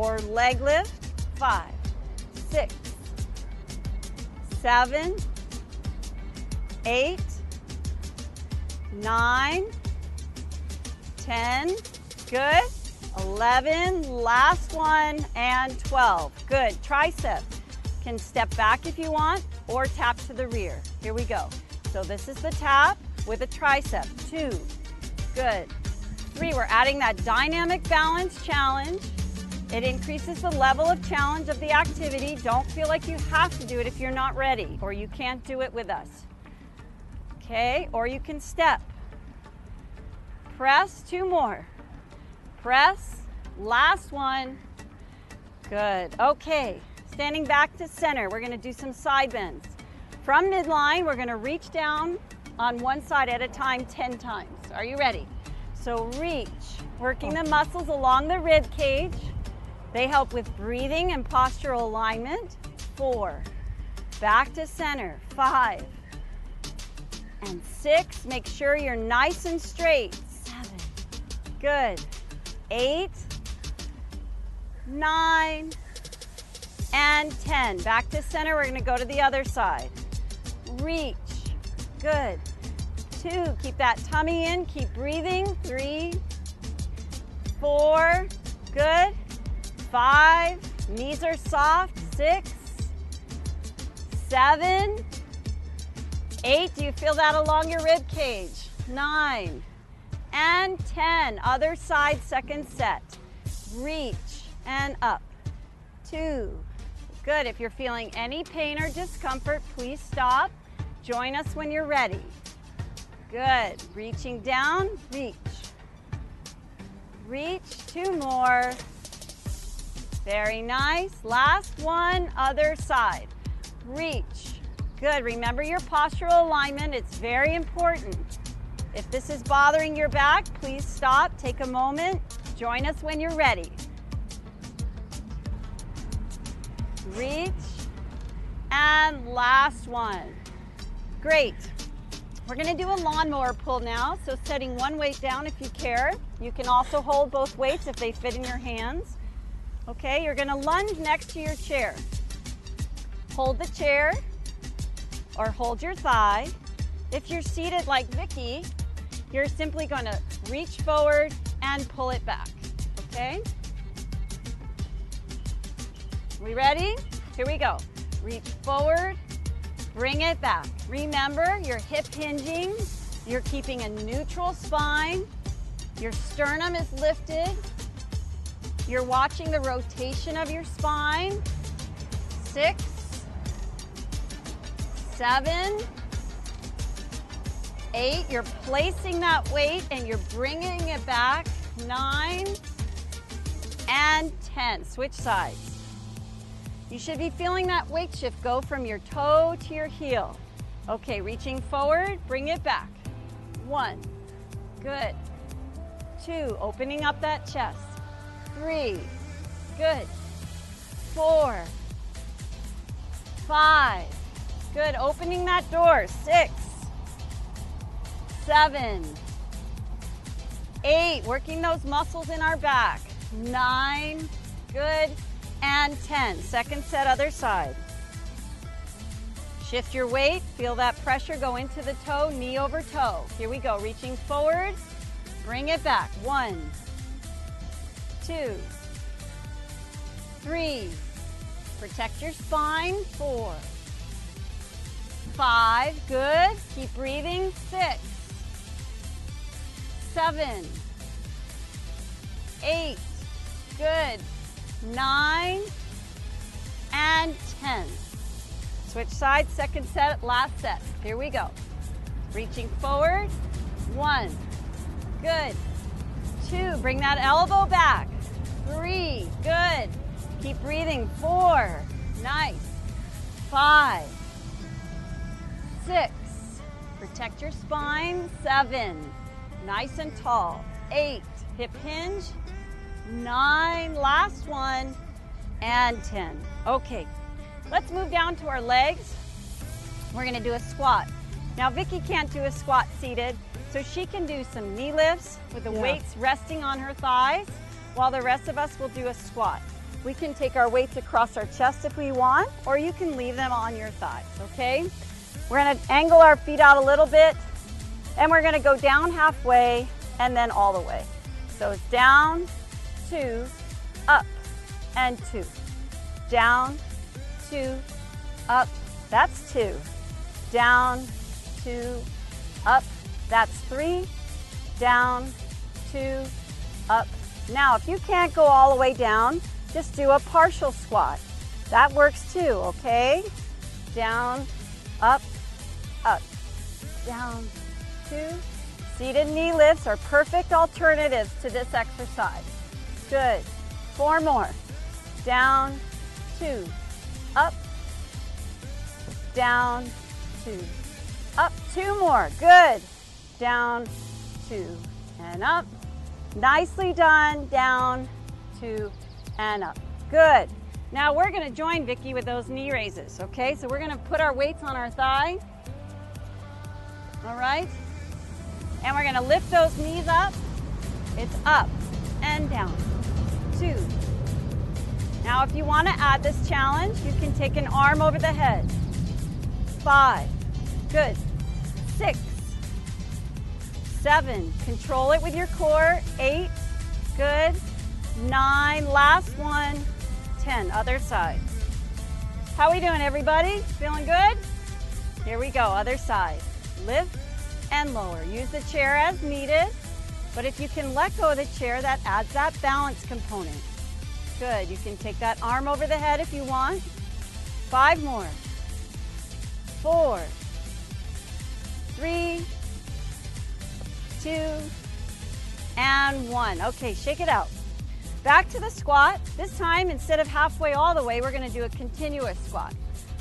or leg lift. Five, six, seven, eight, nine, ten. good. 11, last one, and 12. Good, tricep. Can step back if you want or tap to the rear. Here we go. So this is the tap with a tricep. Two, good. Three, we're adding that dynamic balance challenge. It increases the level of challenge of the activity. Don't feel like you have to do it if you're not ready or you can't do it with us. Okay, or you can step. Press, two more. Press, last one. Good, okay. Standing back to center, we're gonna do some side bends. From midline, we're gonna reach down on one side at a time 10 times. Are you ready? So reach, working the muscles along the rib cage. They help with breathing and postural alignment. Four, back to center, five, and six. Make sure you're nice and straight. Seven, good. Eight, nine, and 10. Back to center, we're gonna go to the other side. Reach, good. Two, keep that tummy in, keep breathing. Three, four, good. Five, knees are soft. Six, seven, eight. Do you feel that along your rib cage? Nine, and 10. Other side, second set. Reach and up. Two, good. If you're feeling any pain or discomfort, please stop. Join us when you're ready. Good. Reaching down, reach. Reach, two more. Very nice. Last one, other side. Reach. Good. Remember your postural alignment. It's very important. If this is bothering your back, please stop, take a moment, join us when you're ready. Reach, and last one. Great. We're gonna do a lawnmower pull now, so setting one weight down if you care. You can also hold both weights if they fit in your hands. Okay, you're gonna lunge next to your chair. Hold the chair or hold your thigh. If you're seated like Vicky, you're simply gonna reach forward and pull it back, okay? We ready? Here we go. Reach forward, bring it back. Remember, you're hip hinging, you're keeping a neutral spine, your sternum is lifted, you're watching the rotation of your spine. Six, seven, eight. You're placing that weight and you're bringing it back. Nine and 10. Switch sides. You should be feeling that weight shift go from your toe to your heel. Okay, reaching forward, bring it back. One, good. Two, opening up that chest. Three, good. Four, five, good. Opening that door. Six, seven, eight, working those muscles in our back. Nine, good. And 10. Second set, other side. Shift your weight, feel that pressure go into the toe, knee over toe. Here we go, reaching forward, bring it back. One, two, three. Protect your spine. Four, five, good. Keep breathing. Six, seven, eight, good. Nine, and 10. Switch sides, second set, last set. Here we go. Reaching forward. One, good. Two, bring that elbow back. Three, good. Keep breathing. Four, nice. Five, six, protect your spine. Seven, nice and tall. Eight, hip hinge. Nine, last one, and 10. Okay, let's move down to our legs. We're gonna do a squat. Now Vicky can't do a squat seated, so she can do some knee lifts with the Yeah. weights resting on her thighs, while the rest of us will do a squat. We can take our weights across our chest if we want, or you can leave them on your thighs, okay? We're gonna angle our feet out a little bit, and we're gonna go down halfway and then all the way. So down, two, up, and two. Down, two, up, that's two. Down, two, up, that's three. Down, two, up. Now, if you can't go all the way down, just do a partial squat. That works too, okay? Down, up, up, down, two. Seated knee lifts are perfect alternatives to this exercise. Good. Four more. Down, two, up, down, two, up, two more. Good. Down, two, and up. Nicely done. Down, two, and up. Good. Now we're gonna join Vicki with those knee raises, okay? So we're gonna put our weights on our thigh. All right? And we're gonna lift those knees up. It's up and down. Two. Now if you wanna add this challenge, you can take an arm over the head. Five. Good. Six. Seven. Control it with your core. Eight. Good. Nine. Last one. Ten. Other side. How are we doing, everybody? Feeling good? Here we go. Other side. Lift and lower. Use the chair as needed. But if you can let go of the chair, that adds that balance component. Good. You can take that arm over the head if you want. Five more four, three, two, and one. Okay, shake it out. Back to the squat. This time, instead of halfway all the way, we're gonna do a continuous squat,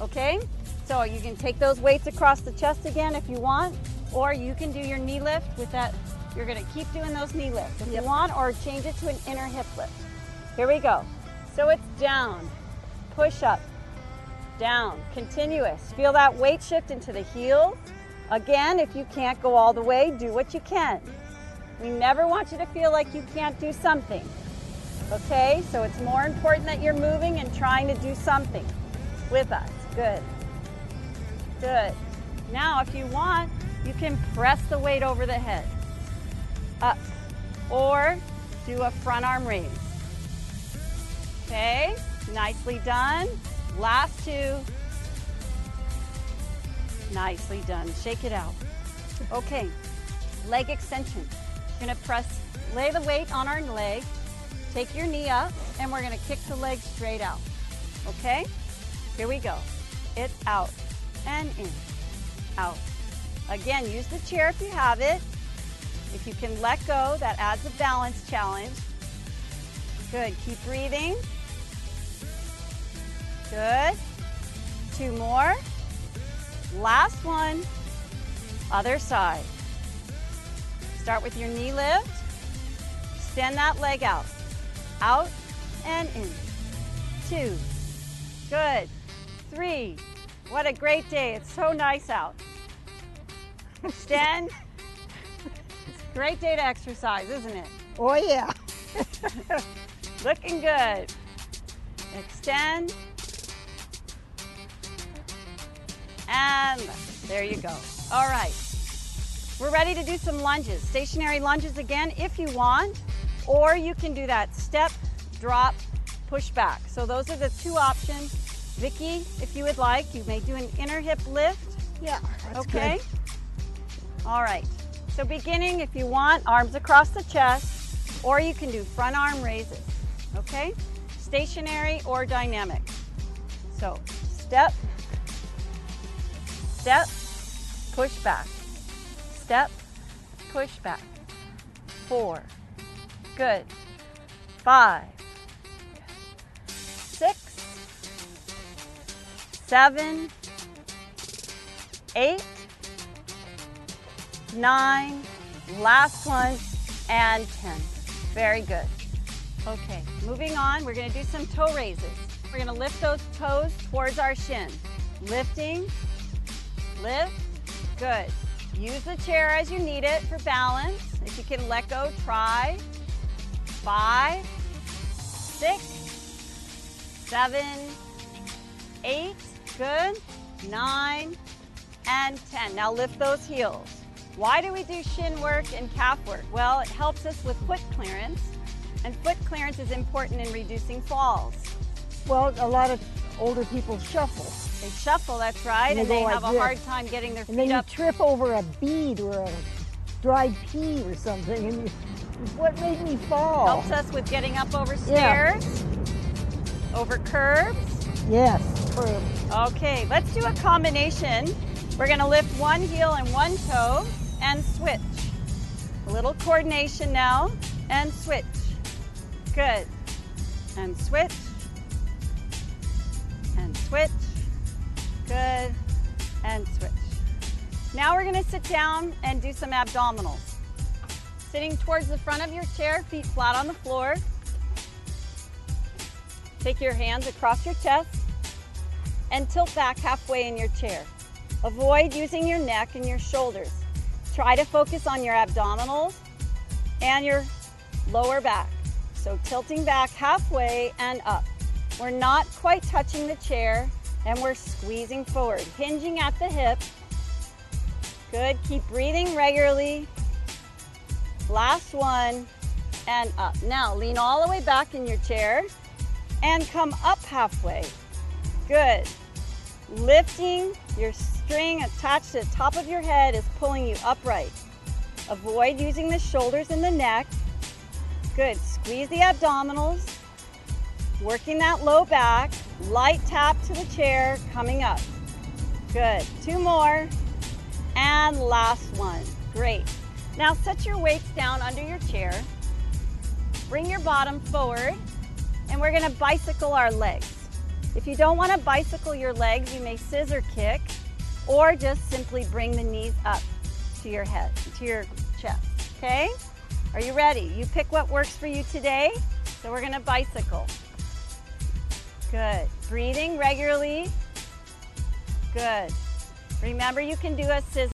okay? So you can take those weights across the chest again if you want, or you can do your knee lift with that. You're gonna keep doing those knee lifts if yep. you want, or change it to an inner hip lift. Here we go. So it's down, push up, down, continuous. Feel that weight shift into the heels. Again, if you can't go all the way, do what you can. We never want you to feel like you can't do something. Okay, so it's more important that you're moving and trying to do something with us. Good. Good. Now, if you want, you can press the weight over the head. Up. Or do a front arm raise. Okay, nicely done. Last two. Nicely done. Shake it out. Okay, leg extension. You're gonna press, lay the weight on our leg, take your knee up, and we're gonna kick the leg straight out. Okay? Here we go. It's out and in, out. Again, use the chair if you have it. If you can let go, that adds a balance challenge. Good, keep breathing. Good. Two more. Last one. Other side. Start with your knee lift. Extend that leg out. Out and in. Two. Good. Three. What a great day. It's so nice out. Extend. It's a great day to exercise, isn't it? Oh, yeah. Looking good. Extend. And there you go. All right. We're ready to do some lunges. Stationary lunges again if you want, or you can do that step, drop, push back. So those are the two options. Vicki, if you would like, you may do an inner hip lift. Yeah, okay. Good. All right. So beginning, if you want, arms across the chest, or you can do front arm raises. Okay? Stationary or dynamic. So step, Step, push back. Step, push back. Four. Good. Five. Six. Seven. Eight. Nine. Last one. And 10. Very good. Okay, moving on, we're gonna do some toe raises. We're gonna lift those toes towards our shin. Lifting, Lift. Good. Use the chair as you need it for balance. If you can let go, try. Five, six, seven, eight, good, nine, and 10. Now lift those heels. Why do we do shin work and calf work? Well, it helps us with foot clearance, and foot clearance is important in reducing falls. Well, a lot of older people shuffle. They shuffle, that's right, And and they have like a hard time getting their feet. And then you trip over a bead or a dried pea or something, and you, what made me fall? Helps us with getting up over Yeah. stairs, over curbs. Yes, curve. Okay, let's do a combination. We're gonna lift one heel and one toe and switch. A little coordination now and switch. Good. And switch. And switch. Good. And switch. Now we're gonna sit down and do some abdominals. Sitting towards the front of your chair, feet flat on the floor. Take your hands across your chest and tilt back halfway in your chair. Avoid using your neck and your shoulders. Try to focus on your abdominals and your lower back. So tilting back halfway and up. We're not quite touching the chair and we're squeezing forward, hinging at the hip. Good, keep breathing regularly. Last one and up. Now lean all the way back in your chair and come up halfway. Good. Lifting your string attached to the top of your head is pulling you upright. Avoid using the shoulders and the neck. Good. Squeeze the abdominals. Working that low back. Light tap to the chair, coming up. Good. Two more. And last one. Great. Now set your weights down under your chair. Bring your bottom forward and we're gonna bicycle our legs. If you don't wanna bicycle your legs, you may scissor kick or just simply bring the knees up to your head, to your chest, okay? Are you ready? You pick what works for you today. So we're gonna bicycle. Good. Breathing regularly. Good. Remember you can do a scissor